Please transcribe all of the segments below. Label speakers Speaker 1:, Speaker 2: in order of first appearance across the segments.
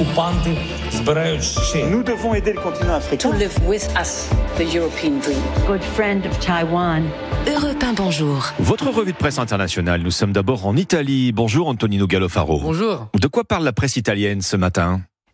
Speaker 1: окупанти збирають ще.
Speaker 2: Nous devons aider le continent africain.
Speaker 3: to live with us the European dream.
Speaker 4: good friend of Taiwan.
Speaker 5: Europe 1, bonjour.
Speaker 6: Votre revue de presse internationale, nous sommes d'abord en Italie. Bonjour Antonino Gallofaro.
Speaker 7: Bonjour.
Speaker 6: De quoi parle la presse italienne ce matin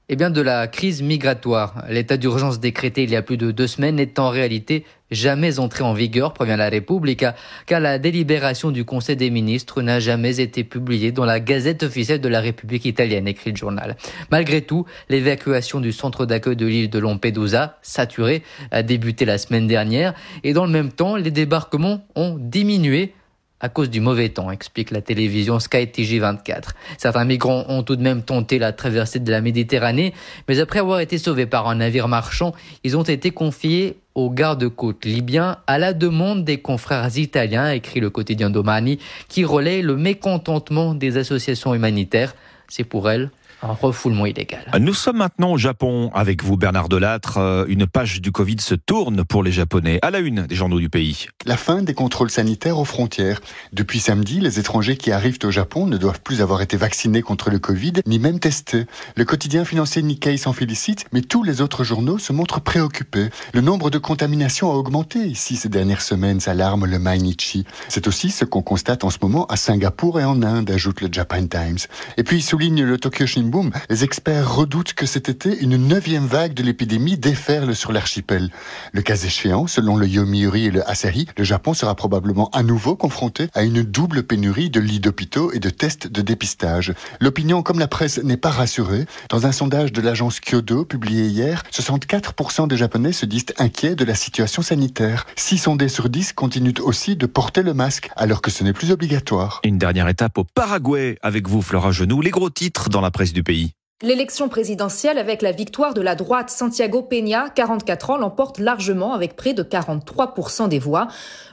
Speaker 7: Eh bien, de la crise migratoire. L'état d'urgence décrété il y a plus de deux semaines n'est en réalité jamais entré en vigueur, prévient la République, car la délibération du Conseil des ministres n'a jamais été publiée dans la Gazette officielle de la République italienne, écrit le journal. Malgré tout, l'évacuation du centre d'accueil de l'île de Lampedusa, saturé, a débuté la semaine dernière, et dans le même temps, les débarquements ont diminué à cause du mauvais temps, explique la télévision Sky TG24. Certains migrants ont tout de même tenté la traversée de la Méditerranée, mais après avoir été sauvés par un navire marchand, ils ont été confiés aux gardes-côtes libyens à la demande des confrères italiens, écrit le quotidien Domani, qui relaie le mécontentement des associations humanitaires. C'est pour elles un refoulement illégal.
Speaker 6: Nous sommes maintenant au Japon avec vous Bernard Delattre. Euh, Une page du Covid se tourne pour les Japonais à la une des journaux du pays.
Speaker 8: La fin des contrôles sanitaires aux frontières. Depuis samedi, les étrangers qui arrivent au Japon ne doivent plus avoir été vaccinés contre le Covid, ni même testés. Le quotidien financier Nikkei s'en félicite, mais tous les autres journaux se montrent préoccupés. Le nombre de contaminations a augmenté ici ces dernières semaines, s'alarme le Mainichi. C'est aussi ce qu'on constate en ce moment à Singapour et en Inde, ajoute le Japan Times. Et puis, souligne le Tokyo Shimbun, les experts redoutent que cet été, une neuvième vague de l'épidémie déferle sur l'archipel. Le cas échéant, selon le Yomiuri et le Asahi, le Japon sera probablement à nouveau confronté à une double pénurie de lits d'hôpitaux et de tests de dépistage. L'opinion comme la presse n'est pas rassurée. Dans un sondage de l'agence Kyodo publié hier, 64% des Japonais se disent inquiets de la situation sanitaire. 6 sondés sur 10 continuent aussi de porter le masque alors que ce n'est plus obligatoire.
Speaker 6: Une dernière étape au Paraguay avec vous Flora Genoux. Les gros titres dans la presse du pays.
Speaker 9: L'élection présidentielle avec la victoire de la droite Santiago Peña, 44 ans, l'emporte largement avec près de 43% des voix.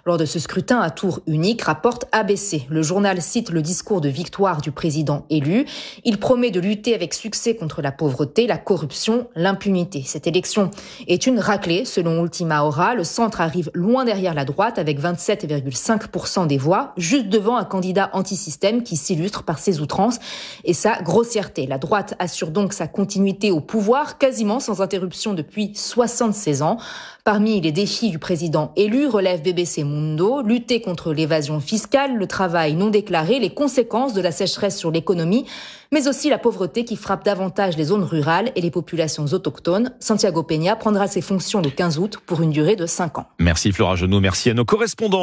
Speaker 9: Lors de ce scrutin à tour unique, rapporte ABC. Le journal cite le discours de victoire du président élu. Il promet de lutter avec succès contre la pauvreté, la corruption, l'impunité. Cette élection est une raclée, selon Ultima Hora. Le centre arrive loin derrière la droite avec 27,5% des voix, juste devant un candidat anti-système qui s'illustre par ses outrances et sa grossièreté. La droite assure donc sa continuité au pouvoir quasiment sans interruption depuis 76 ans. Parmi les défis du président élu relève BBC Mundo, lutter contre l'évasion fiscale, le travail non déclaré, les conséquences de la sécheresse sur l'économie, mais aussi la pauvreté qui frappe davantage les zones rurales et les populations autochtones. Santiago Peña prendra ses fonctions le 15 août pour une durée de 5 ans.
Speaker 6: Merci Flora Genoux, merci à nos correspondants.